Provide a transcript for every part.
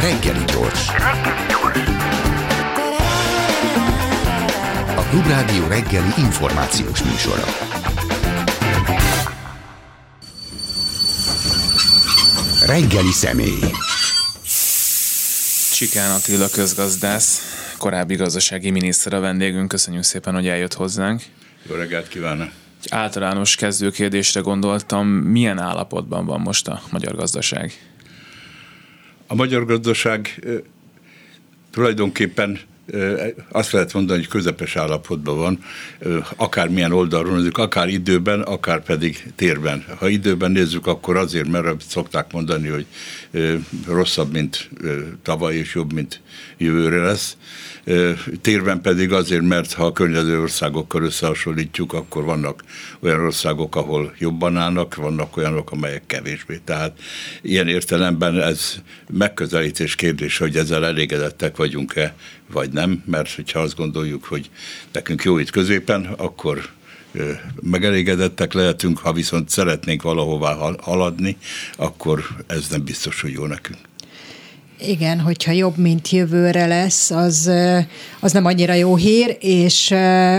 Reggeli gyors. A Klubrádió reggeli információs műsora. Reggeli személy. Csikán Attila közgazdász, korábbi gazdasági miniszter a vendégünk. Köszönjük szépen, hogy eljött hozzánk. Jó reggelt kívánok! Egy általános kezdőkérdésre gondoltam, milyen állapotban van most a magyar gazdaság? A magyar gazdaság tulajdonképpen azt lehet mondani, hogy közepes állapotban van, akár milyen oldalról nézzük, akár időben, akár pedig térben. Ha időben nézzük, akkor azért, mert szokták mondani, hogy rosszabb, mint tavaly, és jobb, mint jövőre lesz. Térben pedig azért, mert ha a környező országokkal összehasonlítjuk, akkor vannak olyan országok, ahol jobban állnak, vannak olyanok, amelyek kevésbé. Tehát ilyen értelemben ez megközelítés kérdés, hogy ezzel elégedettek vagyunk-e, vagy nem, mert hogyha azt gondoljuk, hogy nekünk jó itt középen, akkor megelégedettek lehetünk, ha viszont szeretnénk valahová haladni, akkor ez nem biztos, hogy jó nekünk. Igen, hogyha jobb, mint jövőre lesz, az, az nem annyira jó hír, és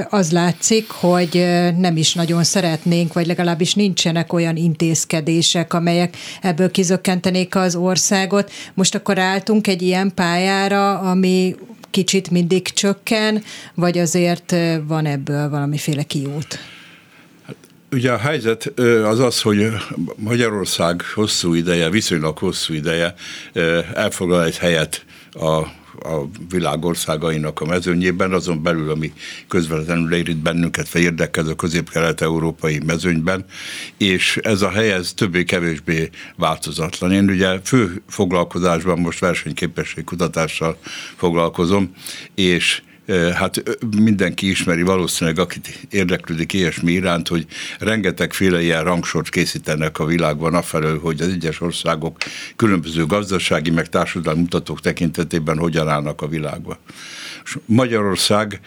az látszik, hogy nem is nagyon szeretnénk, vagy legalábbis nincsenek olyan intézkedések, amelyek ebből kizökkentenék az országot. Most akkor álltunk egy ilyen pályára, ami kicsit mindig csökken, vagy azért van ebből valamiféle kiút? Ugye a helyzet az az, hogy Magyarország hosszú ideje, viszonylag hosszú ideje elfoglal egy helyet a a világ országainak a mezőnyében, azon belül, ami közvetlenül érint bennünket, vagy érdekel a közép-kelet-európai mezőnyben, és ez a hely ez többé-kevésbé változatlan. Én ugye fő foglalkozásban most versenyképesség kutatással foglalkozom, és hát mindenki ismeri valószínűleg, akit érdeklődik ilyesmi iránt, hogy rengetegféle ilyen rangsort készítenek a világban afelől, hogy az egyes országok különböző gazdasági meg társadalmi mutatók tekintetében hogyan állnak a világban. Magyarország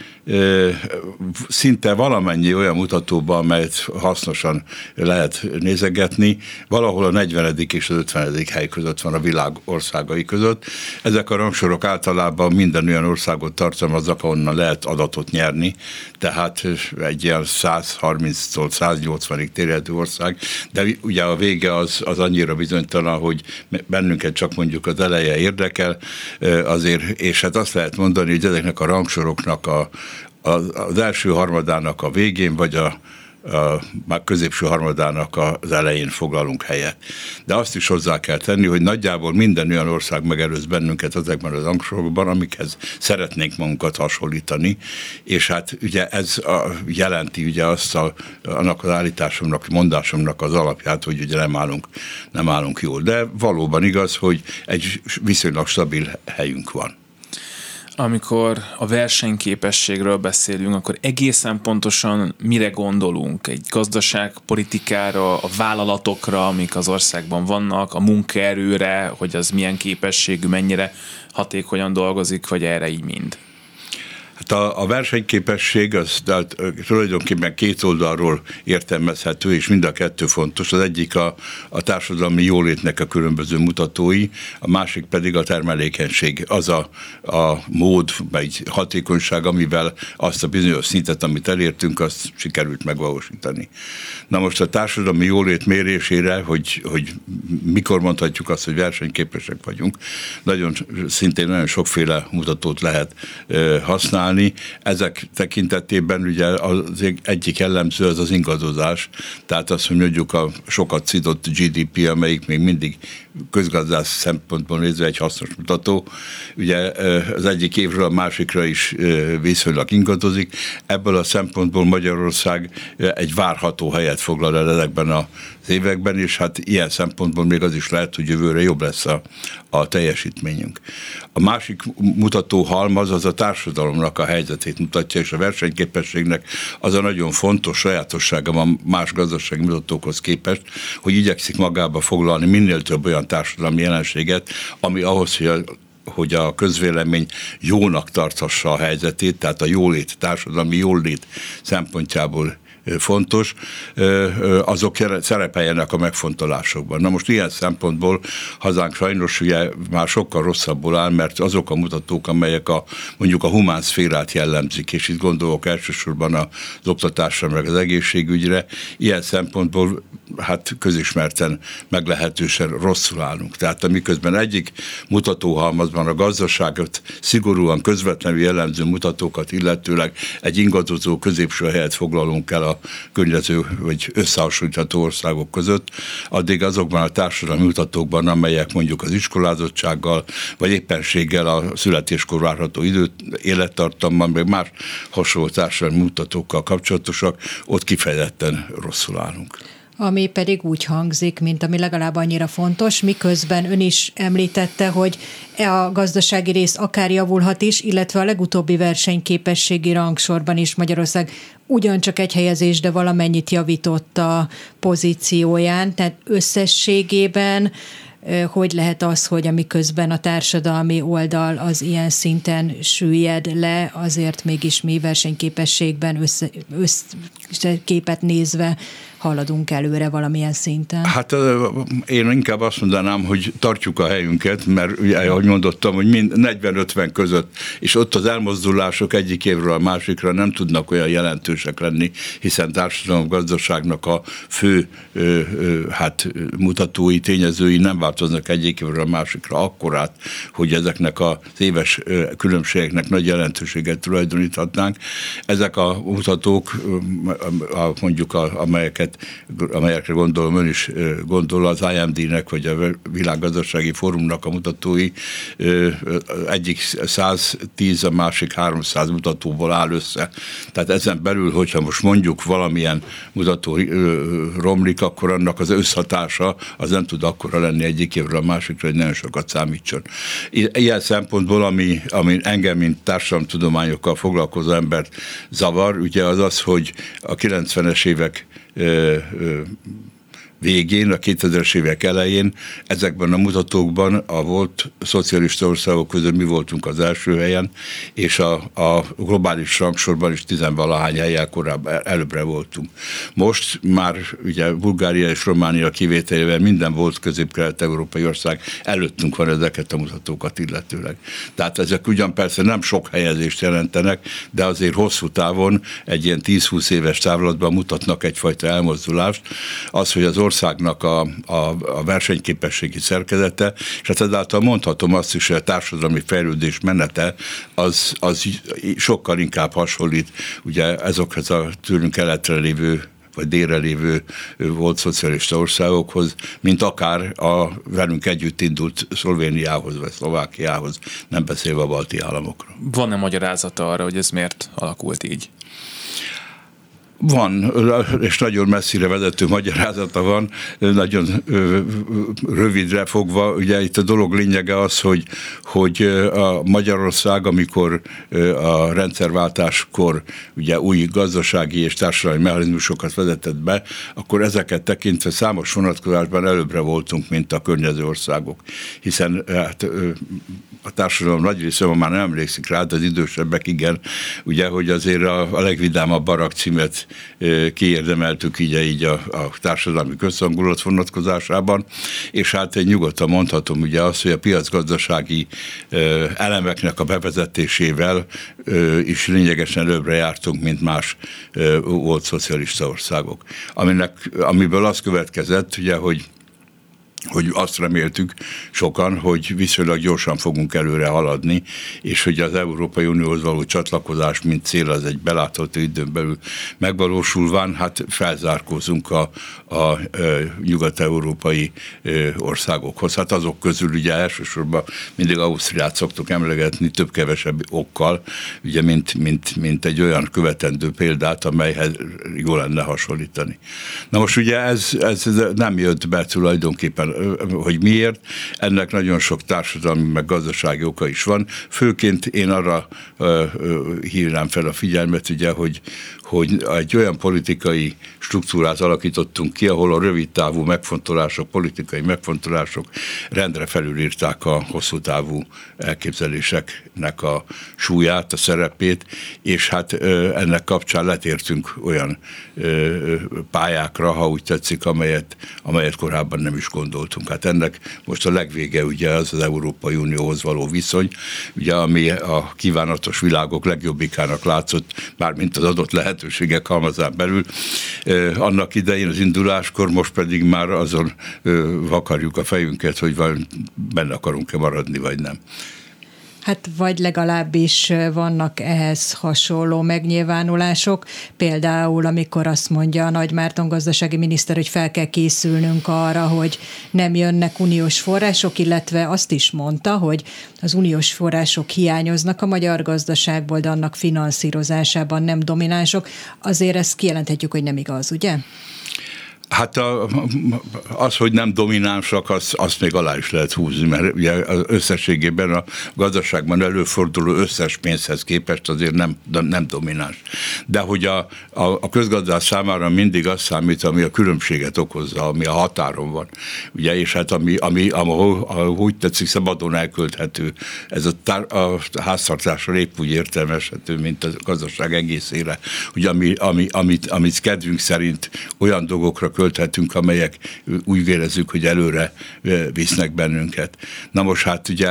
szinte valamennyi olyan mutatóban, amelyet hasznosan lehet nézegetni, valahol a 40. és az 50. hely között van a világ országai között. Ezek a rangsorok általában minden olyan országot tartalmaznak, ahonnan lehet adatot nyerni, tehát egy ilyen 130-tól 180-ig terjedő ország, de ugye a vége az, az annyira bizonytalan, hogy bennünket csak mondjuk az eleje érdekel, azért, és hát azt lehet mondani, hogy ezeknek a rangsoroknak a, a, az első harmadának a végén, vagy a, a már középső harmadának az elején foglalunk helyet. De azt is hozzá kell tenni, hogy nagyjából minden olyan ország megelőz bennünket ezekben az rangsorokban, amikhez szeretnénk magunkat hasonlítani, és hát ugye ez a, jelenti ugye azt a, annak az állításomnak, mondásomnak az alapját, hogy ugye nem állunk, nem állunk jól. De valóban igaz, hogy egy viszonylag stabil helyünk van amikor a versenyképességről beszélünk, akkor egészen pontosan mire gondolunk? Egy gazdaságpolitikára, a vállalatokra, amik az országban vannak, a munkaerőre, hogy az milyen képességű, mennyire hatékonyan dolgozik, vagy erre így mind? Hát a, a versenyképesség az tehát, tulajdonképpen két oldalról értelmezhető, és mind a kettő fontos. Az egyik a, a társadalmi jólétnek a különböző mutatói, a másik pedig a termelékenység. Az a, a mód, vagy hatékonyság, amivel azt a bizonyos szintet, amit elértünk, azt sikerült megvalósítani. Na most a társadalmi jólét mérésére, hogy, hogy mikor mondhatjuk azt, hogy versenyképesek vagyunk, nagyon szintén nagyon sokféle mutatót lehet használni, használni. Ezek tekintetében ugye az egyik jellemző az az ingadozás, tehát azt, hogy mondjuk a sokat cidott GDP, amelyik még mindig közgazdász szempontból nézve egy hasznos mutató. Ugye az egyik évről a másikra is viszonylag ingadozik. Ebből a szempontból Magyarország egy várható helyet foglal el ezekben az években, és hát ilyen szempontból még az is lehet, hogy jövőre jobb lesz a, a teljesítményünk. A másik mutató halmaz az a társadalomnak a helyzetét mutatja, és a versenyképességnek az a nagyon fontos sajátossága van más gazdasági mutatókhoz képest, hogy igyekszik magába foglalni minél több olyan társadalmi jelenséget, ami ahhoz, hogy a hogy a közvélemény jónak tarthassa a helyzetét, tehát a jólét, társadalmi jólét szempontjából fontos, azok szerepeljenek a megfontolásokban. Na most ilyen szempontból hazánk sajnos ugye már sokkal rosszabbul áll, mert azok a mutatók, amelyek a, mondjuk a humán szférát jellemzik, és itt gondolok elsősorban az oktatásra, meg az egészségügyre, ilyen szempontból hát közismerten meglehetősen rosszul állunk. Tehát amiközben egyik mutatóhalmazban a gazdaságot szigorúan közvetlenül jellemző mutatókat illetőleg egy ingadozó középső helyet foglalunk el a környező vagy összehasonlítható országok között, addig azokban a társadalmi mutatókban, amelyek mondjuk az iskolázottsággal, vagy éppenséggel a születéskor várható időt, élettartamban, meg más hasonló társadalmi mutatókkal kapcsolatosak, ott kifejezetten rosszul állunk ami pedig úgy hangzik, mint ami legalább annyira fontos, miközben ön is említette, hogy e a gazdasági rész akár javulhat is, illetve a legutóbbi versenyképességi rangsorban is Magyarország ugyancsak egy helyezés, de valamennyit javított a pozícióján, tehát összességében hogy lehet az, hogy amiközben a társadalmi oldal az ilyen szinten süllyed le, azért mégis mi versenyképességben össze, összképet nézve haladunk előre valamilyen szinten? Hát én inkább azt mondanám, hogy tartjuk a helyünket, mert ugye, ahogy mondottam, hogy mind 40-50 között, és ott az elmozdulások egyik évről a másikra nem tudnak olyan jelentősek lenni, hiszen társadalom gazdaságnak a fő hát mutatói, tényezői nem változnak egyik évről a másikra akkorát, hogy ezeknek az éves különbségeknek nagy jelentőséget tulajdoníthatnánk. Ezek a mutatók, mondjuk a, amelyeket amelyekre gondolom ön is gondol, az IMD-nek vagy a világgazdasági fórumnak a mutatói egyik 110, a másik 300 mutatóból áll össze. Tehát ezen belül, hogyha most mondjuk valamilyen mutató romlik, akkor annak az összhatása az nem tud akkora lenni egyik évről a másikra, hogy nagyon sokat számítson. Ilyen szempontból, ami, ami engem, mint társadalomtudományokkal foglalkozó embert zavar, ugye az az, hogy a 90-es évek ö, ö, végén, a 2000-es évek elején ezekben a mutatókban a volt szocialista országok között mi voltunk az első helyen, és a, a globális rangsorban is tizenvalahány helyen korábban előbbre voltunk. Most már ugye Bulgária és Románia kivételével minden volt közép-kelet-európai ország előttünk van ezeket a mutatókat illetőleg. Tehát ezek ugyan persze nem sok helyezést jelentenek, de azért hosszú távon egy ilyen 10-20 éves távlatban mutatnak egyfajta elmozdulást. Az, hogy az országnak a, a, a versenyképességi szerkezete, és hát ezáltal mondhatom azt is, hogy a társadalmi fejlődés menete az, az sokkal inkább hasonlít ugye ezokhez a tőlünk keletre lévő vagy délre lévő volt szocialista országokhoz, mint akár a velünk együtt indult Szlovéniához vagy Szlovákiához, nem beszélve a balti államokról. Van-e magyarázata arra, hogy ez miért alakult így? Van, és nagyon messzire vezető magyarázata van, nagyon rövidre fogva. Ugye itt a dolog lényege az, hogy, hogy a Magyarország, amikor a rendszerváltáskor ugye új gazdasági és társadalmi mechanizmusokat vezetett be, akkor ezeket tekintve számos vonatkozásban előbbre voltunk, mint a környező országok. Hiszen hát, a társadalom nagy része már nem emlékszik rá, de az idősebbek igen, ugye, hogy azért a, a legvidámabb barak címet kiérdemeltük így, így a, a társadalmi közhangulat vonatkozásában, és hát nyugodtan mondhatom ugye azt, hogy a piacgazdasági elemeknek a bevezetésével is lényegesen előbbre jártunk, mint más volt szocialista országok. Aminek, amiből az következett, ugye, hogy hogy azt reméltük sokan, hogy viszonylag gyorsan fogunk előre haladni, és hogy az Európai Unióhoz való csatlakozás, mint cél, az egy belátható időn belül megvalósulván, hát felzárkózunk a, a, a nyugat-európai országokhoz. Hát azok közül ugye elsősorban mindig Ausztriát szoktuk emlegetni több-kevesebb okkal, ugye mint, mint, mint egy olyan követendő példát, amelyhez jó lenne hasonlítani. Na most ugye ez, ez nem jött be tulajdonképpen hogy miért. Ennek nagyon sok társadalmi, meg gazdasági oka is van. Főként én arra hívnám fel a figyelmet, ugye, hogy, hogy egy olyan politikai struktúrát alakítottunk ki, ahol a rövid távú megfontolások, politikai megfontolások rendre felülírták a hosszú távú elképzeléseknek a súlyát, a szerepét, és hát ennek kapcsán letértünk olyan pályákra, ha úgy tetszik, amelyet, amelyet korábban nem is gondoltunk. Hát ennek most a legvége ugye az az Európai Unióhoz való viszony, ugye ami a kívánatos világok legjobbikának látszott, bármint az adott lehetőségek halmazán belül, annak idején az induláskor, most pedig már azon vakarjuk a fejünket, hogy benne akarunk-e maradni, vagy nem. Hát vagy legalábbis vannak ehhez hasonló megnyilvánulások, például amikor azt mondja a Nagy Márton gazdasági miniszter, hogy fel kell készülnünk arra, hogy nem jönnek uniós források, illetve azt is mondta, hogy az uniós források hiányoznak a magyar gazdaságból, de annak finanszírozásában nem dominánsok. Azért ezt kijelenthetjük, hogy nem igaz, ugye? Hát a, az, hogy nem dominánsak, az, azt még alá is lehet húzni, mert ugye az összességében a gazdaságban előforduló összes pénzhez képest azért nem, nem domináns. De hogy a, a, a közgazdás számára mindig az számít, ami a különbséget okozza, ami a határon van. Ugye, és hát ami, ami, ami úgy tetszik, szabadon elkölthető. Ez a, tár, a háztartásra épp úgy értelmeshető, mint a gazdaság egészére. Ugye, ami, ami, amit, amit kedvünk szerint olyan dolgokra költhetünk, amelyek úgy érezzük, hogy előre visznek bennünket. Na most hát ugye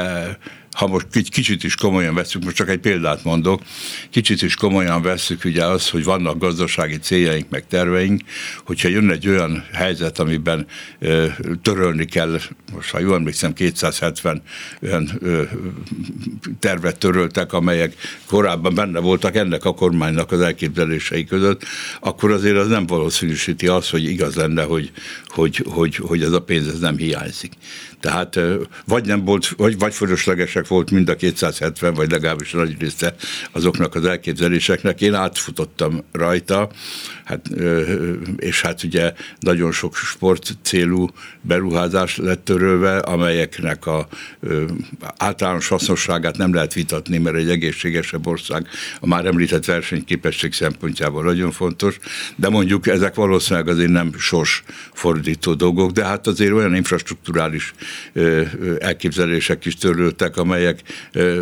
ha most kicsit is komolyan veszük, most csak egy példát mondok, kicsit is komolyan veszük ugye az, hogy vannak gazdasági céljaink, meg terveink, hogyha jön egy olyan helyzet, amiben ö, törölni kell, most ha jól emlékszem, 270 olyan ö, tervet töröltek, amelyek korábban benne voltak ennek a kormánynak az elképzelései között, akkor azért az nem valószínűsíti azt, hogy igaz lenne, hogy, hogy, hogy, hogy ez a pénz ez nem hiányzik. Tehát vagy nem volt, vagy, vagy fölöslegesek volt mind a 270, vagy legalábbis nagy része azoknak az elképzeléseknek. Én átfutottam rajta, hát, és hát ugye nagyon sok sport célú beruházás lett törölve, amelyeknek a általános hasznosságát nem lehet vitatni, mert egy egészségesebb ország a már említett versenyképesség szempontjából nagyon fontos, de mondjuk ezek valószínűleg azért nem sors fordító dolgok, de hát azért olyan infrastruktúrális elképzelések is töröltek, amelyek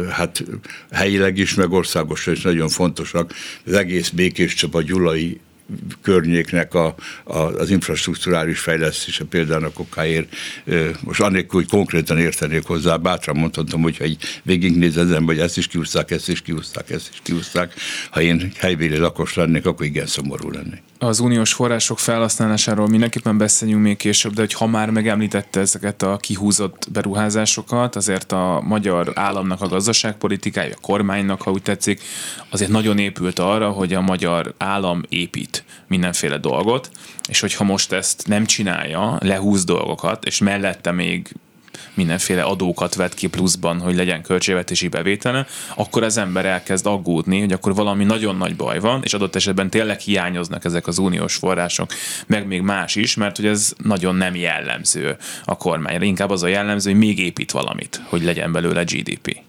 hát helyileg is, meg országosan is nagyon fontosak. Az egész Békés Csaba Gyulai környéknek a, a, az infrastruktúrális fejlesztése például a kokáért, most annélkül, hogy konkrétan értenék hozzá, bátran mondhatom, hogy ha egy végignézem, hogy ezt is kiúzták, ezt is kiúzták, ezt is kiúzták, ha én helybéli lakos lennék, akkor igen szomorú lennék. Az uniós források felhasználásáról mindenképpen beszéljünk még később, de hogy ha már megemlítette ezeket a kihúzott beruházásokat, azért a magyar államnak a gazdaságpolitikája, a kormánynak, ha úgy tetszik, azért nagyon épült arra, hogy a magyar állam épít mindenféle dolgot, és hogyha most ezt nem csinálja, lehúz dolgokat, és mellette még mindenféle adókat vet ki pluszban, hogy legyen költségvetési bevétele, akkor az ember elkezd aggódni, hogy akkor valami nagyon nagy baj van, és adott esetben tényleg hiányoznak ezek az uniós források, meg még más is, mert hogy ez nagyon nem jellemző a kormányra. Inkább az a jellemző, hogy még épít valamit, hogy legyen belőle GDP.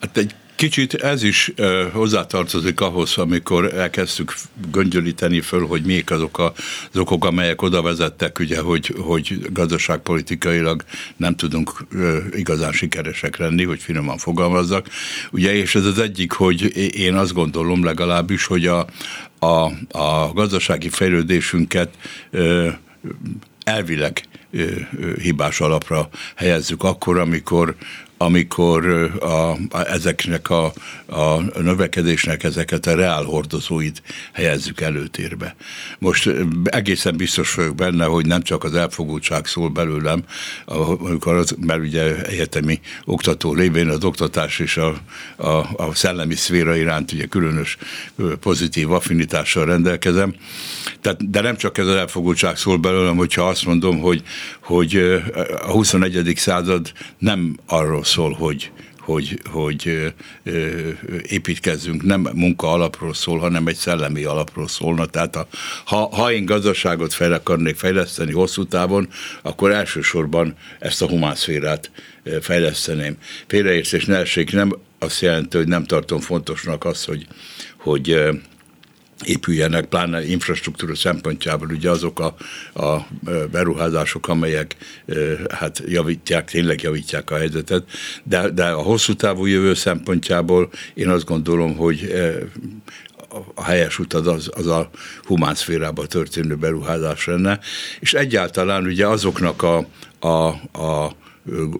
Hát egy Kicsit ez is uh, hozzátartozik ahhoz, amikor elkezdtük göngyölíteni föl, hogy még azok a, az okok, amelyek oda vezettek, ugye, hogy, hogy gazdaságpolitikailag nem tudunk igazán sikeresek lenni, hogy finoman fogalmazzak. Ugye, és ez az egyik, hogy én azt gondolom legalábbis, hogy a, a, a gazdasági fejlődésünket elvileg hibás alapra helyezzük akkor, amikor amikor a, a, ezeknek a, a növekedésnek ezeket a reál hordozóit helyezzük előtérbe. Most egészen biztos vagyok benne, hogy nem csak az elfogultság szól belőlem, amikor az, mert ugye egyetemi oktató lévén az oktatás és a, a, a szellemi szféra iránt ugye különös pozitív affinitással rendelkezem. Tehát, de nem csak ez az elfogultság szól belőlem, hogyha azt mondom, hogy, hogy a 21. század nem arról szól, hogy hogy, hogy építkezzünk, nem munka alapról szól, hanem egy szellemi alapról szólna. Tehát a, ha, ha én gazdaságot fel akarnék fejleszteni hosszú távon, akkor elsősorban ezt a humánszférát fejleszteném. Félreértés ne essék, nem azt jelenti, hogy nem tartom fontosnak azt, hogy, hogy épüljenek, pláne infrastruktúra szempontjából. Ugye azok a, a beruházások, amelyek hát javítják, tényleg javítják a helyzetet, de, de a hosszú távú jövő szempontjából én azt gondolom, hogy a helyes út az, az a humán szférába történő beruházás lenne, és egyáltalán ugye azoknak a, a, a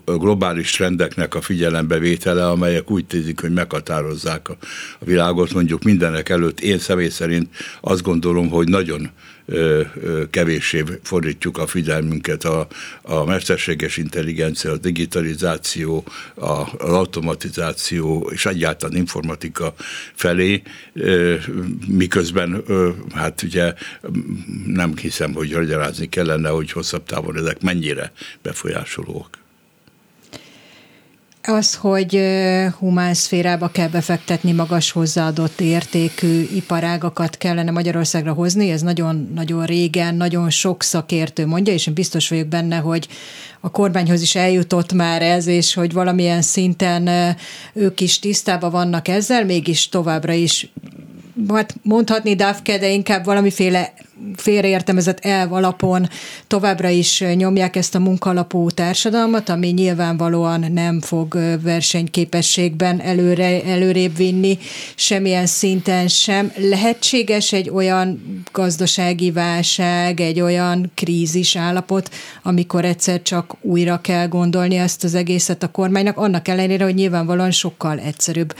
globális trendeknek a figyelembevétele, amelyek úgy tézik, hogy meghatározzák a, a világot. Mondjuk mindenek előtt én személy szerint azt gondolom, hogy nagyon kevéssé fordítjuk a figyelmünket a, a mesterséges intelligencia, a digitalizáció, a, az automatizáció és egyáltalán informatika felé, miközben hát ugye nem hiszem, hogy magyarázni kellene, hogy hosszabb távon ezek mennyire befolyásolóak. Az, hogy humán szférába kell befektetni magas hozzáadott értékű iparágakat kellene Magyarországra hozni, ez nagyon-nagyon régen, nagyon sok szakértő mondja, és én biztos vagyok benne, hogy a kormányhoz is eljutott már ez, és hogy valamilyen szinten ők is tisztában vannak ezzel, mégis továbbra is hát mondhatni DAFKE, de inkább valamiféle félreértelmezett elv alapon továbbra is nyomják ezt a munkalapú társadalmat, ami nyilvánvalóan nem fog versenyképességben előre, előrébb vinni semmilyen szinten sem. Lehetséges egy olyan gazdasági válság, egy olyan krízis állapot, amikor egyszer csak újra kell gondolni ezt az egészet a kormánynak, annak ellenére, hogy nyilvánvalóan sokkal egyszerűbb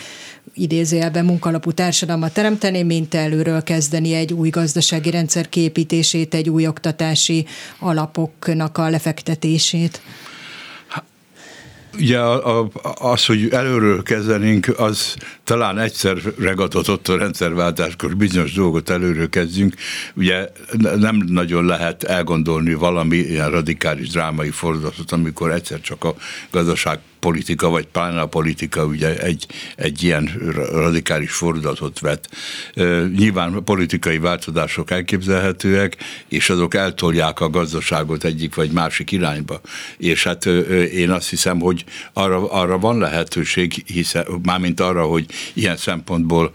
idézőjelben munkalapú társadalmat teremteni, mint előről kezdeni egy új gazdasági rendszer képítését, egy új oktatási alapoknak a lefektetését. Ugye az, hogy előről kezdenénk, az talán egyszer regatott a rendszerváltáskor bizonyos dolgot előről kezdjünk. Ugye nem nagyon lehet elgondolni valami ilyen radikális drámai fordulatot, amikor egyszer csak a gazdaság politika, vagy pláne a politika ugye egy, egy ilyen radikális fordulatot vet. Nyilván politikai változások elképzelhetőek, és azok eltolják a gazdaságot egyik vagy másik irányba. És hát én azt hiszem, hogy arra, arra van lehetőség, hiszen, mármint arra, hogy ilyen szempontból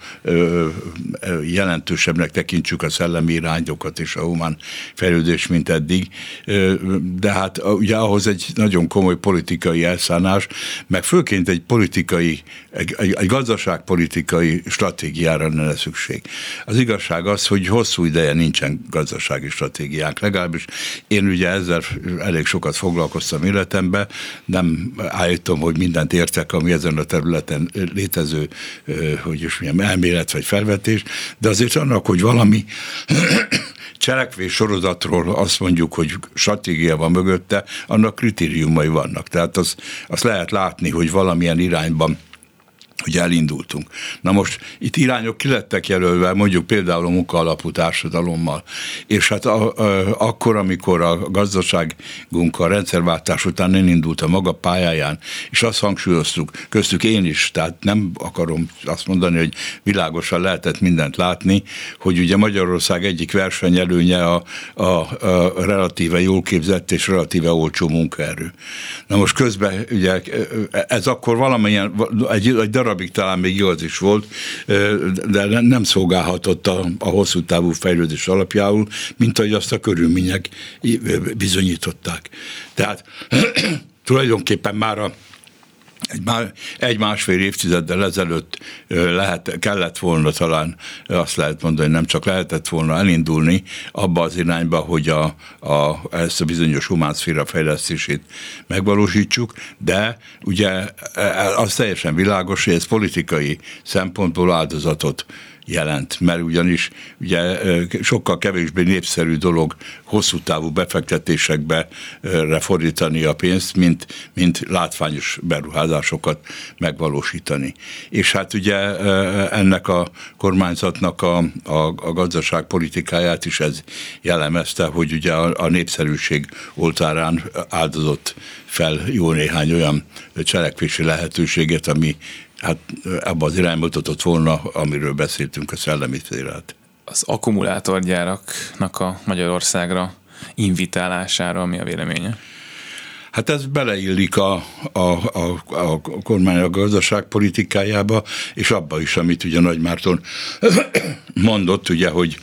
jelentősebbnek tekintsük a szellemi irányokat és a humán fejlődés, mint eddig. De hát ugye ahhoz egy nagyon komoly politikai elszánás, meg főként egy politikai, egy, egy, egy gazdaságpolitikai stratégiára lenne szükség. Az igazság az, hogy hosszú ideje nincsen gazdasági stratégiánk, legalábbis én ugye ezzel elég sokat foglalkoztam életemben, nem állítom, hogy mindent értek, ami ezen a területen létező, hogy is mondjam, elmélet vagy felvetés, de azért annak, hogy valami cselekvés sorozatról azt mondjuk, hogy stratégia van mögötte, annak kritériumai vannak. Tehát az, lehet látni, hogy valamilyen irányban hogy elindultunk. Na most itt irányok kilettek jelölve, mondjuk például a munkaalapú társadalommal, és hát a, a, akkor, amikor a gazdaságunk a rendszerváltás után indult a maga pályáján, és azt hangsúlyoztuk, köztük én is, tehát nem akarom azt mondani, hogy világosan lehetett mindent látni, hogy ugye Magyarország egyik versenyelőnye a, a, a relatíve jól képzett és relatíve olcsó munkaerő. Na most közben ugye ez akkor valamilyen, egy, egy darab darabig talán még igaz is volt, de nem szolgálhatott a, a hosszú távú fejlődés alapjául, mint ahogy azt a körülmények bizonyították. Tehát tulajdonképpen már a egy, már, egy másfél évtizeddel ezelőtt lehet, kellett volna talán azt lehet mondani, nem csak lehetett volna elindulni abba az irányba, hogy a, a, ezt a bizonyos humán szféra fejlesztését megvalósítsuk, de ugye e, e, az teljesen világos, hogy ez politikai szempontból áldozatot jelent, mert ugyanis ugye sokkal kevésbé népszerű dolog hosszú távú befektetésekbe fordítani a pénzt, mint, mint látványos beruházásokat megvalósítani. És hát ugye ennek a kormányzatnak a, a, a gazdaságpolitikáját is ez jellemezte, hogy ugye a, a népszerűség oltárán áldozott fel jó néhány olyan cselekvési lehetőséget, ami hát abban az irányba mutatott volna, amiről beszéltünk, a szellemi szélát. Az akkumulátorgyáraknak a Magyarországra invitálására mi a véleménye? Hát ez beleillik a, a, a, a kormány a gazdaságpolitikájába, és abba is, amit ugye Nagy Márton mondott, ugye, hogy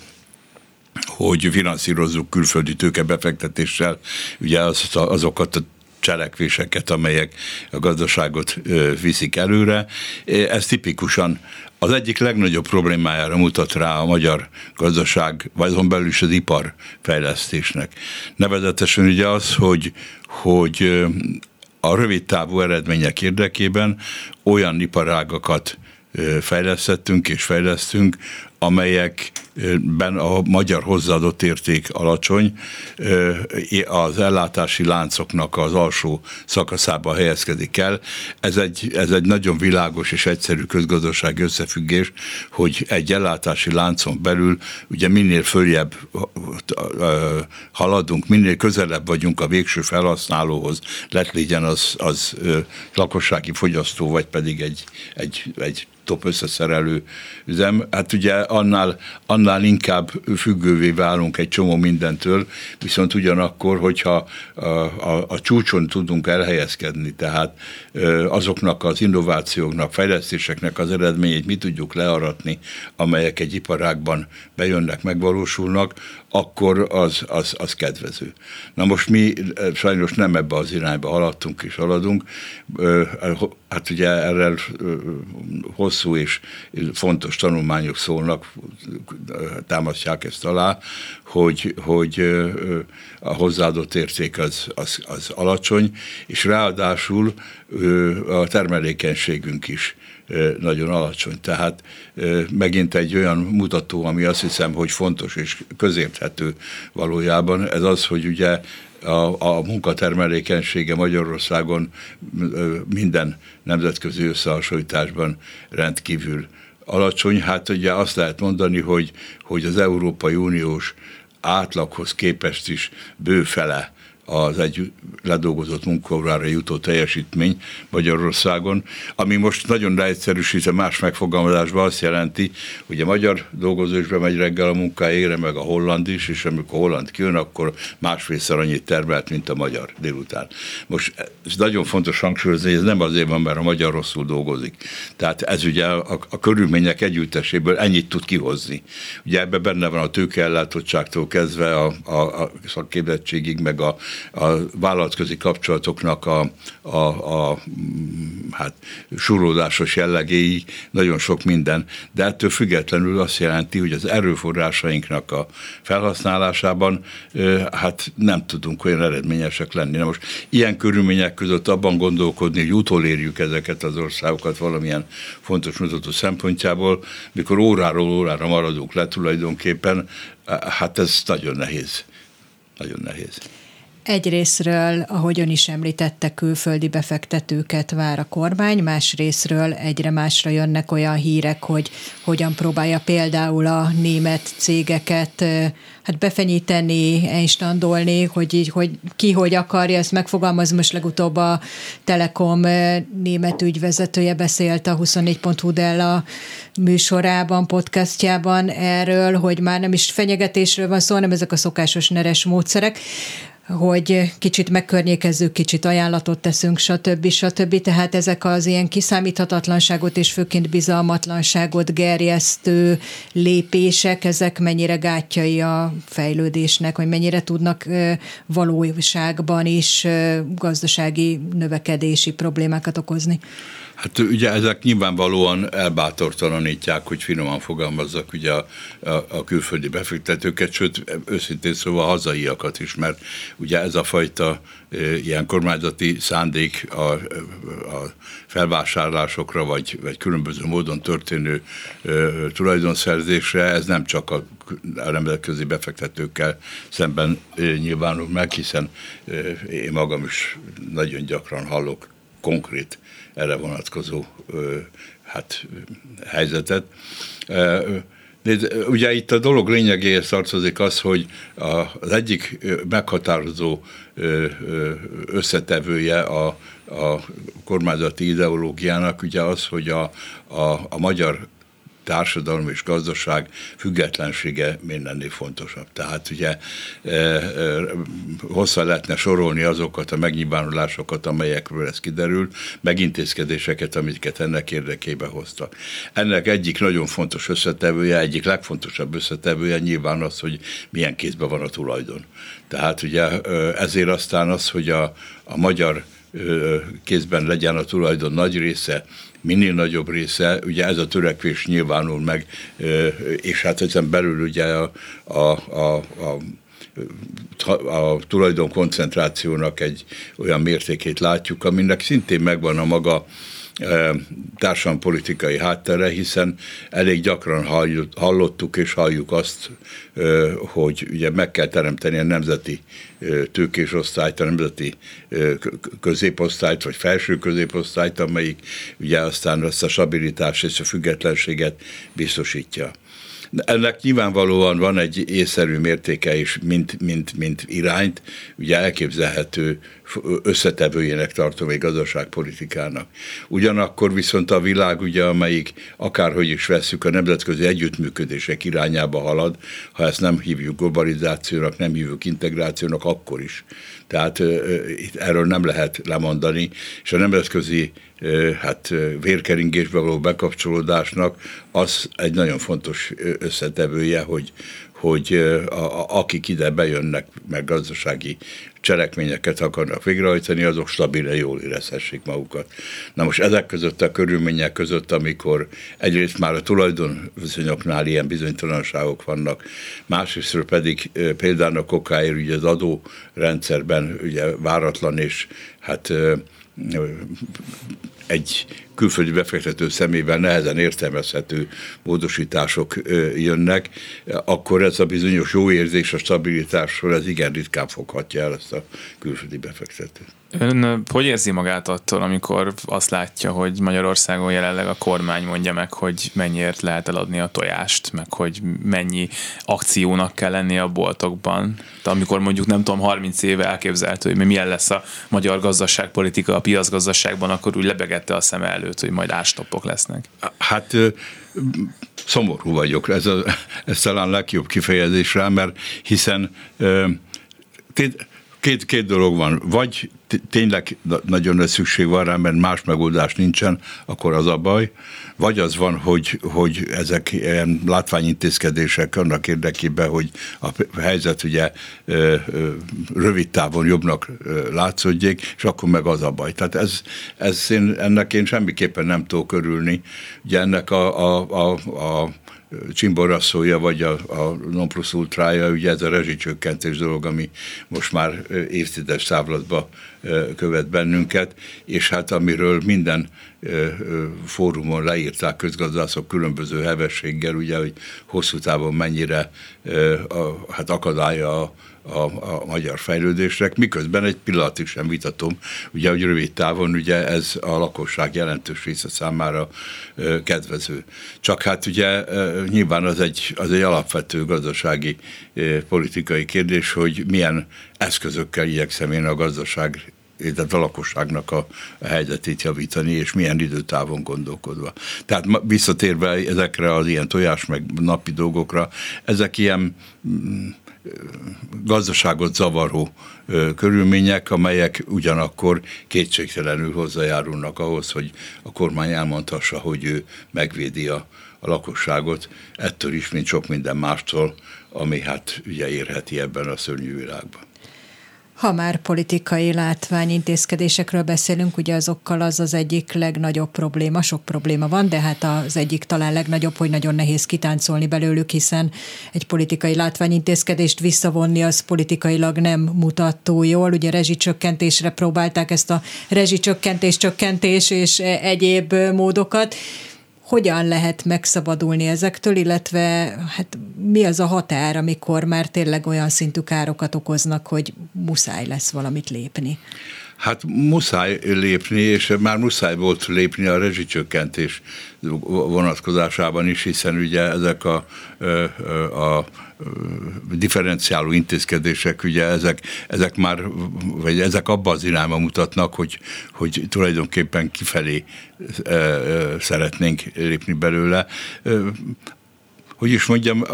hogy finanszírozzuk külföldi tőkebefektetéssel ugye az, azokat a cselekvéseket, amelyek a gazdaságot viszik előre. Ez tipikusan az egyik legnagyobb problémájára mutat rá a magyar gazdaság, vagy azon belül is az iparfejlesztésnek. Nevezetesen ugye az, hogy, hogy a rövid távú eredmények érdekében olyan iparágakat fejlesztettünk és fejlesztünk, amelyekben a magyar hozzáadott érték alacsony, az ellátási láncoknak az alsó szakaszába helyezkedik el. Ez egy, ez egy nagyon világos és egyszerű közgazdasági összefüggés, hogy egy ellátási láncon belül ugye minél följebb haladunk, minél közelebb vagyunk a végső felhasználóhoz, lett legyen az, az lakossági fogyasztó, vagy pedig egy, egy, egy top összeszerelő üzem, hát ugye annál, annál inkább függővé válunk egy csomó mindentől, viszont ugyanakkor, hogyha a, a, a csúcson tudunk elhelyezkedni, tehát azoknak az innovációknak, fejlesztéseknek az eredményét mi tudjuk learatni, amelyek egy iparágban bejönnek, megvalósulnak, akkor az, az, az kedvező. Na most mi sajnos nem ebbe az irányba haladtunk és haladunk. Hát ugye erről hosszú és fontos tanulmányok szólnak, támasztják ezt alá, hogy, hogy a hozzáadott érték az, az, az alacsony, és ráadásul a termelékenységünk is nagyon alacsony. Tehát megint egy olyan mutató, ami azt hiszem, hogy fontos és közérthető valójában, ez az, hogy ugye a, a munkatermelékenysége Magyarországon minden nemzetközi összehasonlításban rendkívül alacsony. Hát ugye azt lehet mondani, hogy, hogy az Európai Uniós átlaghoz képest is bőfele az egy ledolgozott munkaórára jutó teljesítmény Magyarországon, ami most nagyon leegyszerűsítve más megfogalmazásban azt jelenti, hogy a magyar dolgozó is bemegy reggel a munkájára, meg a holland is, és amikor a holland kijön, akkor másfélszer annyit termelt, mint a magyar délután. Most ez nagyon fontos hangsúlyozni, ez nem azért van, mert a magyar rosszul dolgozik. Tehát ez ugye a, a körülmények együtteséből ennyit tud kihozni. Ugye ebben benne van a tőkeellátottságtól kezdve a, a, a szakképzettségig, meg a a vállalatközi kapcsolatoknak a, a, a hát, surlódásos jellegéi, nagyon sok minden, de ettől függetlenül azt jelenti, hogy az erőforrásainknak a felhasználásában hát nem tudunk olyan eredményesek lenni. Na most ilyen körülmények között abban gondolkodni, hogy utolérjük ezeket az országokat valamilyen fontos mutató szempontjából, mikor óráról órára maradunk le tulajdonképpen, hát ez nagyon nehéz. Nagyon nehéz. Egyrésztről, ahogy ön is említette, külföldi befektetőket vár a kormány, másrésztről egyre másra jönnek olyan hírek, hogy hogyan próbálja például a német cégeket hát befenyíteni, einstandolni, hogy, így, hogy ki hogy akarja, ezt megfogalmazni. Most legutóbb a Telekom német ügyvezetője beszélt a 24.hu a műsorában, podcastjában erről, hogy már nem is fenyegetésről van szó, hanem ezek a szokásos neres módszerek hogy kicsit megkörnyékezzük, kicsit ajánlatot teszünk, stb. stb. Tehát ezek az ilyen kiszámíthatatlanságot és főként bizalmatlanságot gerjesztő lépések, ezek mennyire gátjai a fejlődésnek, vagy mennyire tudnak valóságban is gazdasági növekedési problémákat okozni? Hát ugye ezek nyilvánvalóan elbátortalanítják, hogy finoman fogalmazzak ugye a, a, a külföldi befektetőket, sőt őszintén szóval a hazaiakat is, mert ugye ez a fajta ilyen kormányzati szándék a, a felvásárlásokra, vagy, vagy különböző módon történő tulajdonszerzésre, ez nem csak a, nemzetközi befektetőkkel szemben nyilvánul meg, hiszen én magam is nagyon gyakran hallok konkrét erre vonatkozó hát, helyzetet. De ugye itt a dolog lényegéhez tartozik az, hogy az egyik meghatározó összetevője a, a kormányzati ideológiának ugye az, hogy a, a, a magyar társadalom és gazdaság függetlensége mindennél fontosabb. Tehát ugye e, e, hosszá lehetne sorolni azokat a megnyilvánulásokat, amelyekről ez kiderül, megintézkedéseket, amiket ennek érdekében hoztak. Ennek egyik nagyon fontos összetevője, egyik legfontosabb összetevője nyilván az, hogy milyen kézben van a tulajdon. Tehát ugye ezért aztán az, hogy a, a magyar kézben legyen a tulajdon nagy része, minél nagyobb része, ugye ez a törekvés nyilvánul meg, és hát ezen belül ugye a, a, a, a a tulajdon koncentrációnak egy olyan mértékét látjuk, aminek szintén megvan a maga társadalompolitikai háttere, hiszen elég gyakran hallottuk és halljuk azt, hogy ugye meg kell teremteni a nemzeti tőkés osztályt, a nemzeti középosztályt, vagy felső középosztályt, amelyik ugye aztán azt a stabilitást és a függetlenséget biztosítja. Ennek nyilvánvalóan van egy észszerű mértéke is, mint, mint, mint irányt, ugye elképzelhető összetevőjének tartom egy gazdaságpolitikának. Ugyanakkor viszont a világ, ugye, amelyik akárhogy is veszük, a nemzetközi együttműködések irányába halad, ha ezt nem hívjuk globalizációnak, nem hívjuk integrációnak, akkor is. Tehát erről nem lehet lemondani, és a nemzetközi hát vérkeringésbe való bekapcsolódásnak az egy nagyon fontos összetevője, hogy, hogy a, a, akik ide bejönnek, meg gazdasági cselekményeket akarnak végrehajtani, azok stabilen jól érezhessék magukat. Na most ezek között a körülmények között, amikor egyrészt már a tulajdonviszonyoknál ilyen bizonytalanságok vannak, másrészt pedig például okáért ugye az adórendszerben ugye váratlan és hát egy külföldi befektető szemével nehezen értelmezhető módosítások jönnek, akkor ez a bizonyos jó érzés a stabilitásról, ez igen ritkán foghatja el ezt a külföldi befektetőt. Ön hogy érzi magát attól, amikor azt látja, hogy Magyarországon jelenleg a kormány mondja meg, hogy mennyiért lehet eladni a tojást, meg hogy mennyi akciónak kell lenni a boltokban? De amikor mondjuk nem tudom, 30 éve elképzelhető, hogy milyen lesz a magyar gazdaságpolitika a piacgazdaságban, akkor úgy lebegette a szem előtt, hogy majd ástoppok lesznek. Hát szomorú vagyok, ez, a, ez talán legjobb kifejezés rá, mert hiszen két, két dolog van, vagy tényleg nagyon nagy szükség van rá, mert más megoldás nincsen, akkor az a baj, vagy az van, hogy, hogy ezek ilyen látványintézkedések annak érdekében, hogy a helyzet ugye rövid távon jobbnak látszódjék, és akkor meg az a baj. Tehát ez, ez én, ennek én semmiképpen nem tudok örülni. Ugye ennek a, a, a, a csimborasszója, vagy a, a non plus ultrája, ugye ez a rezsicsökkentés dolog, ami most már évtizedes távlatba követ bennünket, és hát amiről minden fórumon leírták közgazdászok különböző hevességgel, ugye, hogy hosszú távon mennyire hát akadálya a a, a magyar fejlődésnek, miközben egy pillanatig sem vitatom, ugye, hogy rövid távon ugye ez a lakosság jelentős része számára ö, kedvező. Csak hát ugye ö, nyilván az egy, az egy alapvető gazdasági ö, politikai kérdés, hogy milyen eszközökkel igyekszem én a gazdaság tehát a lakosságnak a, a helyzetét javítani, és milyen időtávon gondolkodva. Tehát visszatérve ezekre az ilyen tojás meg napi dolgokra, ezek ilyen mm, gazdaságot zavaró körülmények, amelyek ugyanakkor kétségtelenül hozzájárulnak ahhoz, hogy a kormány elmondhassa, hogy ő megvédi a, a lakosságot, ettől is, mint sok minden mástól, ami hát ugye érheti ebben a szörnyű világban. Ha már politikai látványintézkedésekről beszélünk, ugye azokkal az az egyik legnagyobb probléma, sok probléma van, de hát az egyik talán legnagyobb, hogy nagyon nehéz kitáncolni belőlük, hiszen egy politikai látványintézkedést visszavonni, az politikailag nem mutat túl jól. Ugye rezsicsökkentésre próbálták ezt a rezsicsökkentés, csökkentés és egyéb módokat hogyan lehet megszabadulni ezektől, illetve hát mi az a határ, amikor már tényleg olyan szintű károkat okoznak, hogy muszáj lesz valamit lépni? Hát muszáj lépni, és már muszáj volt lépni a rezsicsökkentés vonatkozásában is, hiszen ugye ezek a, a, differenciáló intézkedések, ugye ezek, ezek már, vagy ezek abban az irányba mutatnak, hogy, hogy tulajdonképpen kifelé szeretnénk lépni belőle. Hogy is mondjam,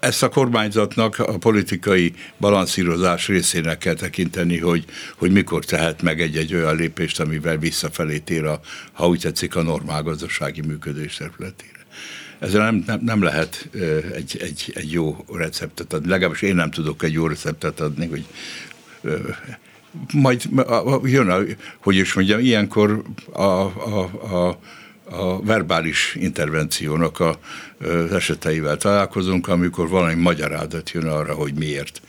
ezt a kormányzatnak a politikai balanszírozás részének kell tekinteni, hogy, hogy mikor tehet meg egy-egy olyan lépést, amivel visszafelé tér a, ha úgy tetszik, a normál gazdasági működés területére. Ezzel nem, nem, nem lehet egy, egy, egy jó receptet adni. Legalábbis én nem tudok egy jó receptet adni, hogy majd jön, a, hogy is mondjam, ilyenkor a, a, a a verbális intervenciónak a, eseteivel találkozunk, amikor valami magyarázat jön arra, hogy miért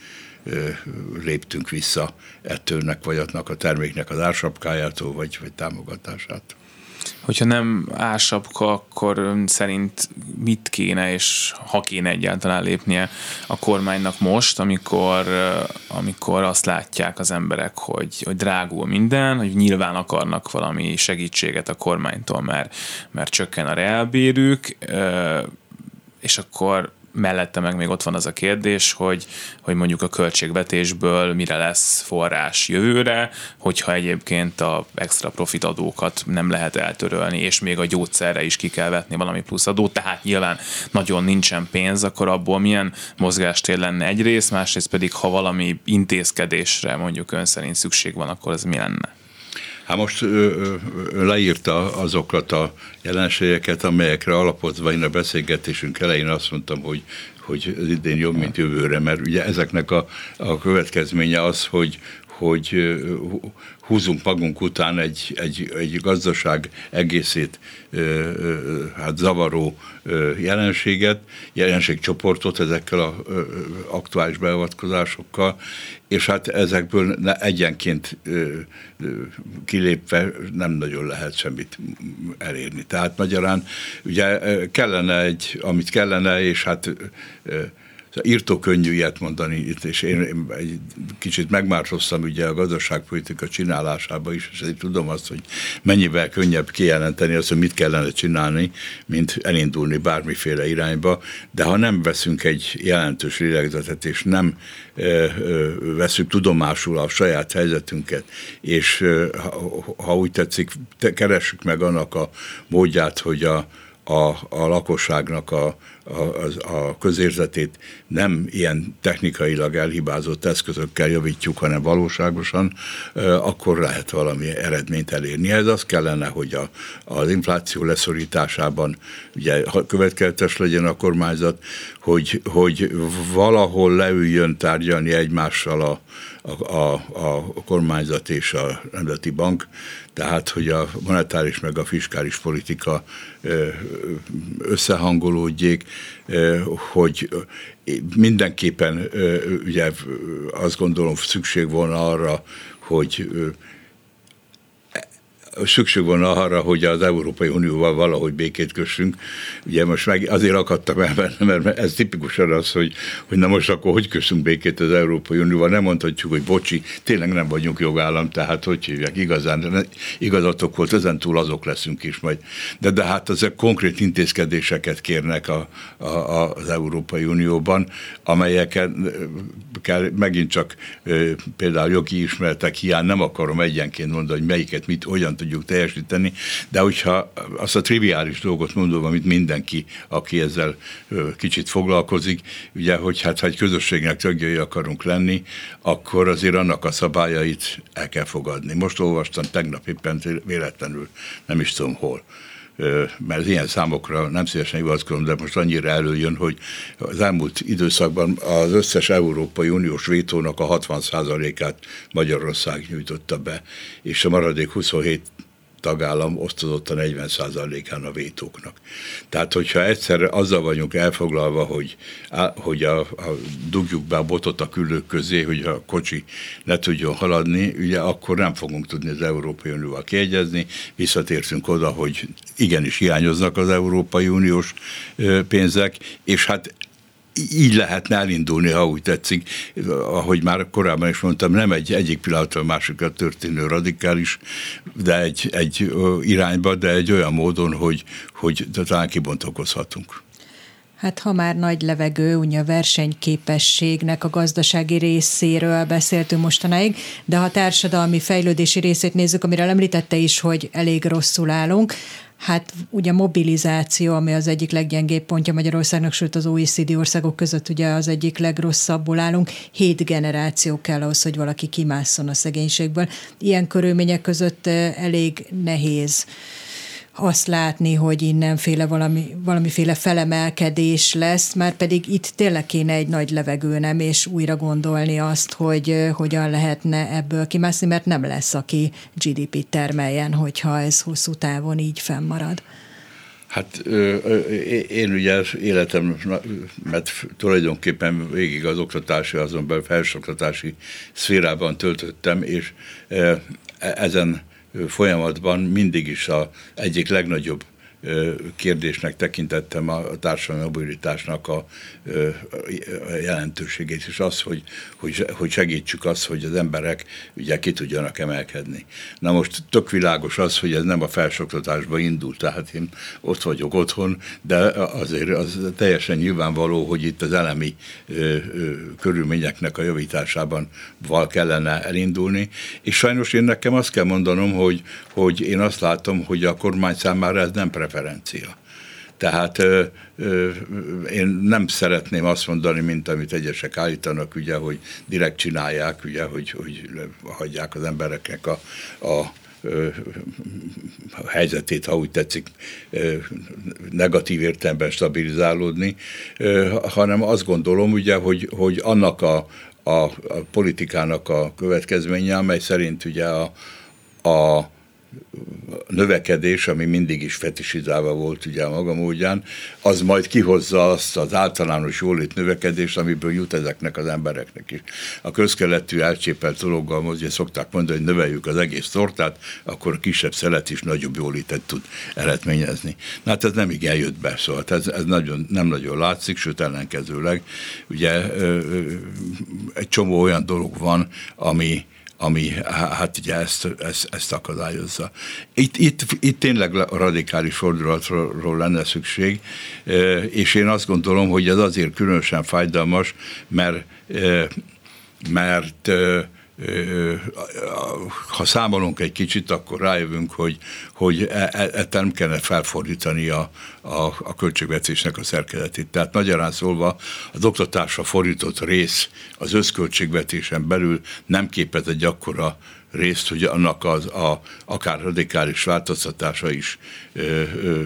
léptünk vissza ettőnek vagy a terméknek az ársapkájától, vagy, vagy támogatásától. Hogyha nem ásapka, akkor szerint mit kéne, és ha kéne egyáltalán lépnie a kormánynak most, amikor, amikor azt látják az emberek, hogy, hogy drágul minden, hogy nyilván akarnak valami segítséget a kormánytól, mert, mert csökken a reálbérük, és akkor mellette meg még ott van az a kérdés, hogy, hogy mondjuk a költségvetésből mire lesz forrás jövőre, hogyha egyébként a extra profit adókat nem lehet eltörölni, és még a gyógyszerre is ki kell vetni valami plusz adót, tehát nyilván nagyon nincsen pénz, akkor abból milyen mozgástér lenne egyrészt, másrészt pedig ha valami intézkedésre mondjuk ön szerint szükség van, akkor ez mi lenne? Hát most ő, ő leírta azokat a jelenségeket, amelyekre alapozva én a beszélgetésünk elején azt mondtam, hogy hogy az idén jobb, mint jövőre, mert ugye ezeknek a, a következménye az, hogy, hogy húzunk magunk után egy, egy, egy gazdaság egészét hát zavaró jelenséget, jelenségcsoportot ezekkel az aktuális beavatkozásokkal, és hát ezekből egyenként kilépve nem nagyon lehet semmit elérni. Tehát magyarán ugye kellene egy, amit kellene, és hát írtó könnyű ilyet mondani és én egy kicsit megmártoztam ugye a gazdaságpolitika csinálásába is, és ezért tudom azt, hogy mennyivel könnyebb kijelenteni azt, hogy mit kellene csinálni, mint elindulni bármiféle irányba, de ha nem veszünk egy jelentős lélegzetet, és nem ö, ö, veszünk tudomásul a saját helyzetünket, és ö, ha, ha úgy tetszik, te, keressük meg annak a módját, hogy a, a, a lakosságnak a, a, a közérzetét nem ilyen technikailag elhibázott eszközökkel javítjuk, hanem valóságosan, akkor lehet valami eredményt elérni. Ez az kellene, hogy a, az infláció leszorításában ugye következetes legyen a kormányzat, hogy, hogy valahol leüljön tárgyalni egymással a, a, a, a kormányzat és a Nemzeti Bank, tehát hogy a monetáris meg a fiskális politika összehangolódjék, hogy mindenképpen ugye azt gondolom szükség volna arra, hogy szükség volna arra, hogy az Európai Unióval valahogy békét kössünk. Ugye most meg azért akadtam el benne, mert ez tipikusan az, hogy, hogy na most akkor hogy kössünk békét az Európai Unióval. Nem mondhatjuk, hogy bocsi, tényleg nem vagyunk jogállam, tehát hogy hívják, igazán, igazatok volt, ezen túl azok leszünk is majd. De, de hát ezek konkrét intézkedéseket kérnek a, a, az Európai Unióban, amelyeket kell megint csak például jogi ismeretek hiány nem akarom egyenként mondani, hogy melyiket mit, hogyan tudjuk teljesíteni, de hogyha azt a triviális dolgot mondom, amit mindenki, aki ezzel kicsit foglalkozik, ugye, hogy hát ha egy közösségnek tagjai akarunk lenni, akkor azért annak a szabályait el kell fogadni. Most olvastam tegnap éppen véletlenül, nem is tudom hol, mert ilyen számokra nem szívesen hivatkozom, de most annyira előjön, hogy az elmúlt időszakban az összes Európai Uniós vétónak a 60%-át Magyarország nyújtotta be, és a maradék 27 tagállam osztozott a 40%-án a vétóknak. Tehát, hogyha egyszerre azzal vagyunk elfoglalva, hogy, hogy a, a, dugjuk be a botot a külők közé, hogy a kocsi ne tudjon haladni, ugye akkor nem fogunk tudni az Európai Unióval kiegyezni, visszatértünk oda, hogy igenis hiányoznak az Európai Uniós pénzek, és hát így lehetne elindulni, ha úgy tetszik, ahogy már korábban is mondtam, nem egy egyik pillanatra másikra történő radikális, de egy, egy irányba, de egy olyan módon, hogy, hogy talán kibontakozhatunk. Hát ha már nagy levegő, ugye a versenyképességnek a gazdasági részéről beszéltünk mostanáig, de ha a társadalmi fejlődési részét nézzük, amiről említette is, hogy elég rosszul állunk, Hát ugye mobilizáció, ami az egyik leggyengébb pontja Magyarországnak, sőt az OECD országok között ugye az egyik legrosszabbul állunk. Hét generáció kell ahhoz, hogy valaki kimásszon a szegénységből. Ilyen körülmények között eh, elég nehéz azt látni, hogy innenféle valami, valamiféle felemelkedés lesz, már pedig itt tényleg kéne egy nagy levegő, nem, és újra gondolni azt, hogy hogyan lehetne ebből kimászni, mert nem lesz, aki GDP termeljen, hogyha ez hosszú távon így fennmarad. Hát én ugye életemet tulajdonképpen végig az oktatási, azon belül felsőoktatási szférában töltöttem, és e, ezen folyamatban mindig is a egyik legnagyobb kérdésnek tekintettem a társadalmi mobilitásnak a, jelentőségét, és az, hogy, hogy, hogy segítsük azt, hogy az emberek ugye ki tudjanak emelkedni. Na most tök világos az, hogy ez nem a felsoktatásba indult, tehát én ott vagyok otthon, de azért az teljesen nyilvánvaló, hogy itt az elemi körülményeknek a javításában val kellene elindulni, és sajnos én nekem azt kell mondanom, hogy, hogy én azt látom, hogy a kormány számára ez nem prefer preferencia. Tehát ö, ö, én nem szeretném azt mondani, mint amit egyesek állítanak, ugye, hogy direkt csinálják, ugye, hogy, hogy hagyják az embereknek a, a a helyzetét, ha úgy tetszik, negatív értelemben stabilizálódni, hanem azt gondolom, ugye, hogy, hogy annak a, a, a politikának a következménye, amely szerint ugye a, a növekedés, ami mindig is fetisizálva volt ugye a maga módján, az majd kihozza azt az általános jólét növekedést, amiből jut ezeknek az embereknek is. A közkeletű elcsépelt dologgal ugye szokták mondani, hogy növeljük az egész tortát, akkor a kisebb szelet is nagyobb jólétet tud eredményezni. Na hát ez nem igen jött be, szóval ez, ez nagyon, nem nagyon látszik, sőt ellenkezőleg. Ugye egy csomó olyan dolog van, ami, ami hát ugye ezt, ezt, ezt akadályozza. Itt, itt, itt tényleg radikális fordulatról lenne szükség, és én azt gondolom, hogy ez azért különösen fájdalmas, mert, mert ha számolunk egy kicsit, akkor rájövünk, hogy, hogy e, e, e nem kellene felfordítani a, a, a költségvetésnek a szerkezetét. Tehát magyarán szólva az oktatásra fordított rész az összköltségvetésen belül nem képez egy akkora részt, hogy annak az a, akár radikális változtatása is ö, ö,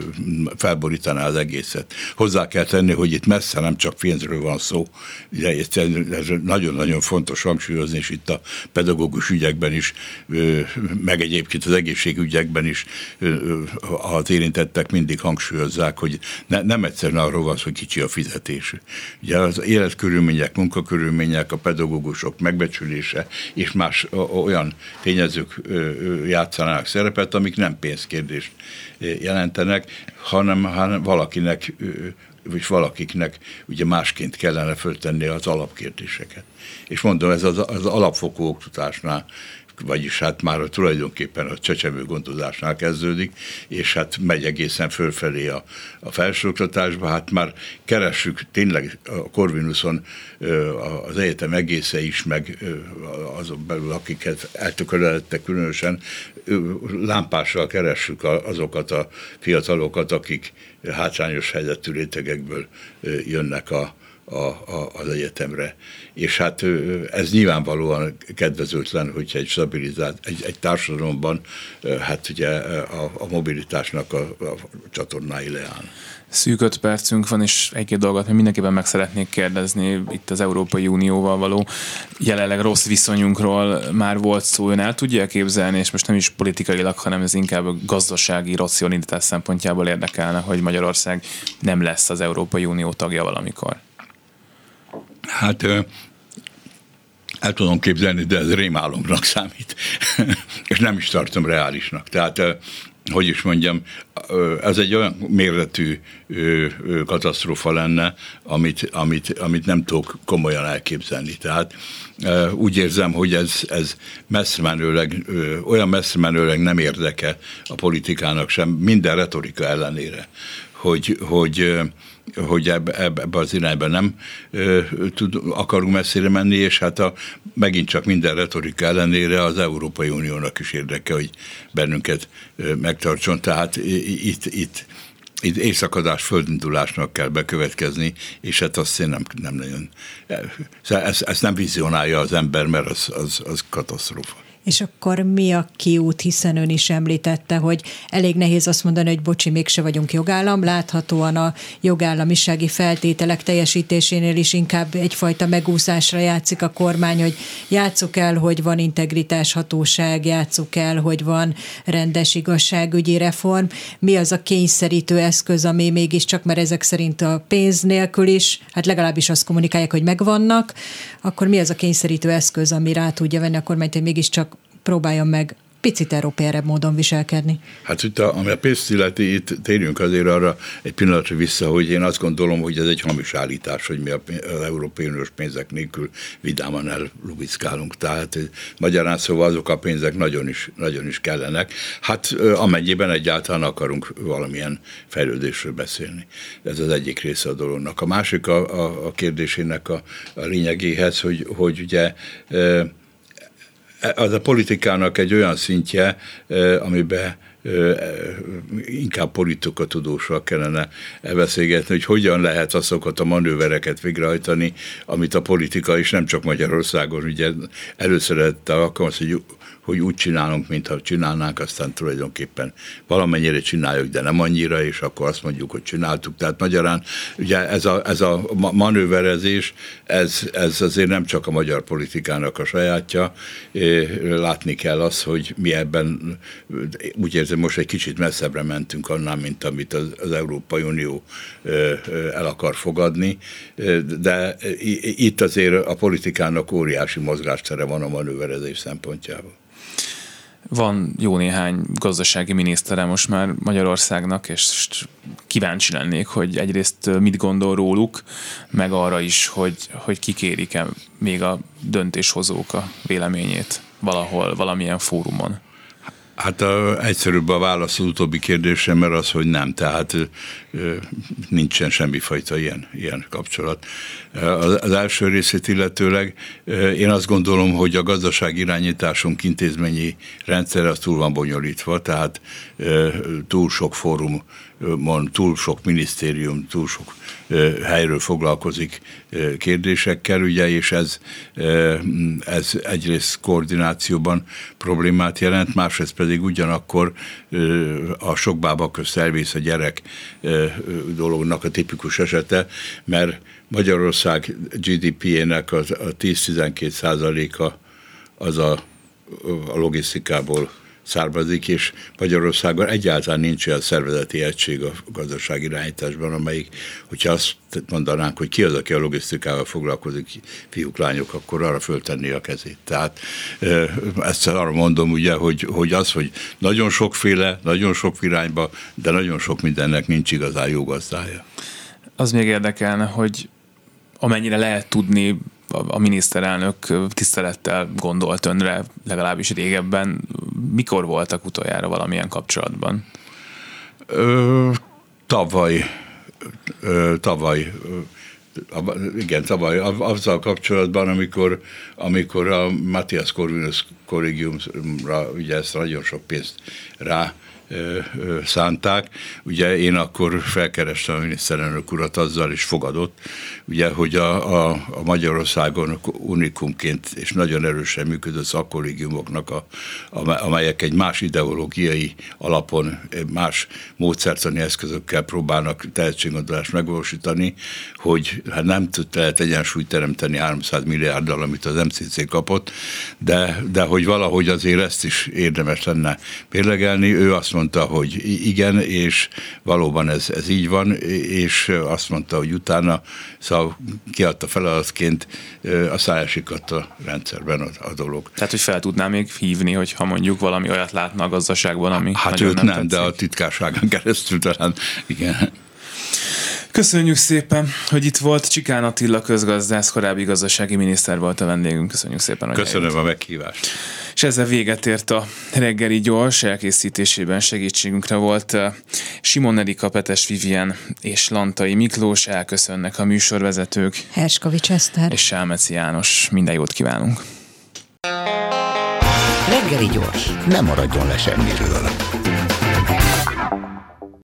felborítaná az egészet. Hozzá kell tenni, hogy itt messze nem csak pénzről van szó, ugye ez nagyon-nagyon fontos hangsúlyozni, és itt a pedagógus ügyekben is, ö, meg egyébként az egészségügyekben is ö, az érintettek mindig hangsúlyozzák, hogy ne, nem egyszerűen arról van hogy kicsi a fizetés. Ugye az életkörülmények, munkakörülmények, a pedagógusok megbecsülése és más olyan tényezők játszanának szerepet, amik nem pénzkérdést jelentenek, hanem, hanem valakinek vagy valakiknek ugye másként kellene föltenni az alapkérdéseket. És mondom, ez az, az alapfokú oktatásnál vagyis hát már tulajdonképpen a csecsemő gondozásnál kezdődik, és hát megy egészen fölfelé a, a felsőoktatásba, hát már keressük tényleg a Corvinuson az egyetem egésze is, meg azon belül, akiket eltököledettek különösen, lámpással keressük azokat a fiatalokat, akik hátrányos helyzetű rétegekből jönnek a, a, a, az egyetemre. És hát ez nyilvánvalóan kedvezőtlen, hogyha egy stabilizált, egy, egy társadalomban hát ugye a, a mobilitásnak a, a csatornái leáll. Szűk öt percünk van, és egy-két dolgot még mindenképpen meg szeretnék kérdezni itt az Európai Unióval való jelenleg rossz viszonyunkról már volt szó, ön el tudja képzelni, és most nem is politikailag, hanem ez inkább a gazdasági racionalitás szempontjából érdekelne, hogy Magyarország nem lesz az Európai Unió tagja valamikor. Hát el tudom képzelni, de ez rémálomnak számít, és nem is tartom reálisnak. Tehát hogy is mondjam, ez egy olyan méretű katasztrófa lenne, amit, amit, amit nem tudok komolyan elképzelni. Tehát úgy érzem, hogy ez, ez messze menőleg, olyan messze menőleg nem érdeke a politikának sem, minden retorika ellenére, hogy, hogy hogy ebbe, ebbe az irányba nem ö, tud, akarunk messzire menni, és hát a, megint csak minden retorika ellenére az Európai Uniónak is érdeke, hogy bennünket ö, megtartson. Tehát itt, itt itt éjszakadás földindulásnak kell bekövetkezni, és hát azt én nem, nem nagyon, ezt, ezt nem vizionálja az ember, mert az, az, az katasztrófa. És akkor mi a kiút, hiszen ön is említette, hogy elég nehéz azt mondani, hogy bocsi, mégse vagyunk jogállam, láthatóan a jogállamisági feltételek teljesítésénél is inkább egyfajta megúszásra játszik a kormány, hogy játsszuk el, hogy van integritás hatóság, játsszuk el, hogy van rendes igazságügyi reform. Mi az a kényszerítő eszköz, ami mégiscsak, mert ezek szerint a pénz nélkül is, hát legalábbis azt kommunikálják, hogy megvannak, akkor mi az a kényszerítő eszköz, ami rá tudja venni a kormányt, hogy mégiscsak próbáljon meg picit európérebb módon viselkedni. Hát itt, a, ami a pénzt illeti, itt térjünk azért arra egy pillanatra vissza, hogy én azt gondolom, hogy ez egy hamis állítás, hogy mi az Európai Uniós pénzek nélkül vidáman ellubickálunk. Tehát magyarán szóval azok a pénzek nagyon is, nagyon is kellenek. Hát amennyiben egyáltalán akarunk valamilyen fejlődésről beszélni. Ez az egyik része a dolognak. A másik a, a, a kérdésének a, a lényegéhez, hogy, hogy ugye az a politikának egy olyan szintje, amiben inkább politikatudósra kellene beszélgetni, hogy hogyan lehet azokat a manővereket végrehajtani, amit a politika, és nem csak Magyarországon, ugye előszerette alkalmaz, hogy hogy úgy csinálunk, mintha csinálnánk, aztán tulajdonképpen valamennyire csináljuk, de nem annyira, és akkor azt mondjuk, hogy csináltuk. Tehát magyarán ugye ez a, ez a manőverezés, ez, ez azért nem csak a magyar politikának a sajátja. Látni kell az, hogy mi ebben, úgy érzem, most egy kicsit messzebbre mentünk annál, mint amit az, az Európai Unió el akar fogadni, de itt azért a politikának óriási mozgástere van a manőverezés szempontjából. Van jó néhány gazdasági minisztere most már Magyarországnak, és kíváncsi lennék, hogy egyrészt mit gondol róluk, meg arra is, hogy, hogy kikérik-e még a döntéshozók a véleményét valahol, valamilyen fórumon. Hát a, egyszerűbb a válasz az utóbbi kérdésre, mert az, hogy nem, tehát nincsen semmifajta ilyen, ilyen kapcsolat. Az, első részét illetőleg én azt gondolom, hogy a gazdaság irányításunk intézményi rendszer az túl van bonyolítva, tehát túl sok fórum mond, túl sok minisztérium, túl sok helyről foglalkozik kérdésekkel, ugye, és ez, ez egyrészt koordinációban problémát jelent, másrészt pedig ugyanakkor a sok bába közt elvész a gyerek dolognak a tipikus esete, mert Magyarország GDP-ének a 10-12 százaléka az a, a logisztikából származik, és Magyarországon egyáltalán nincs olyan szervezeti egység a gazdaság irányításban, amelyik, hogyha azt mondanánk, hogy ki az, aki a logisztikával foglalkozik, fiúk, lányok, akkor arra föltenni a kezét. Tehát ezt arra mondom, ugye, hogy, hogy az, hogy nagyon sokféle, nagyon sok irányba, de nagyon sok mindennek nincs igazán jó gazdája. Az még érdekelne, hogy amennyire lehet tudni a miniszterelnök tisztelettel gondolt önre, legalábbis régebben. Mikor voltak utoljára valamilyen kapcsolatban? Ö, tavaly, ö, tavaly igen, tavaly, azzal kapcsolatban, amikor, amikor a Matthias Corvinus kollégiumra ugye ezt nagyon sok pénzt rá szánták. Ugye én akkor felkerestem a miniszterelnök urat azzal is fogadott, ugye, hogy a, a, a Magyarországon unikumként és nagyon erősen működő szakkollégiumoknak, a, amelyek egy más ideológiai alapon, más módszertani eszközökkel próbálnak tehetségadolást megvalósítani, hogy hát nem tud lehet egyensúlyt teremteni 300 milliárddal, amit az MCC kapott, de, de hogy valahogy azért ezt is érdemes lenne mérlegelni. Ő azt mondta, hogy igen, és valóban ez, ez így van, és azt mondta, hogy utána szóval kiadta feladatként a szájásikadt a rendszerben a, a dolog. Tehát, hogy fel tudná még hívni, hogyha mondjuk valami olyat látna a gazdaságban, ami Hát őt nem, nem de a titkárságon keresztül talán igen. Köszönjük szépen, hogy itt volt. Csikán Attila közgazdász, korábbi gazdasági miniszter volt a vendégünk. Köszönjük szépen, hogy Köszönöm eljött. a meghívást. És ezzel véget ért a reggeli gyors elkészítésében segítségünkre volt eh, Simon Erika, Petes Vivien és Lantai Miklós. Elköszönnek a műsorvezetők. Herskovics Eszter. És Sálmeci János. Minden jót kívánunk. Reggeli gyors. Nem maradjon le semmiről.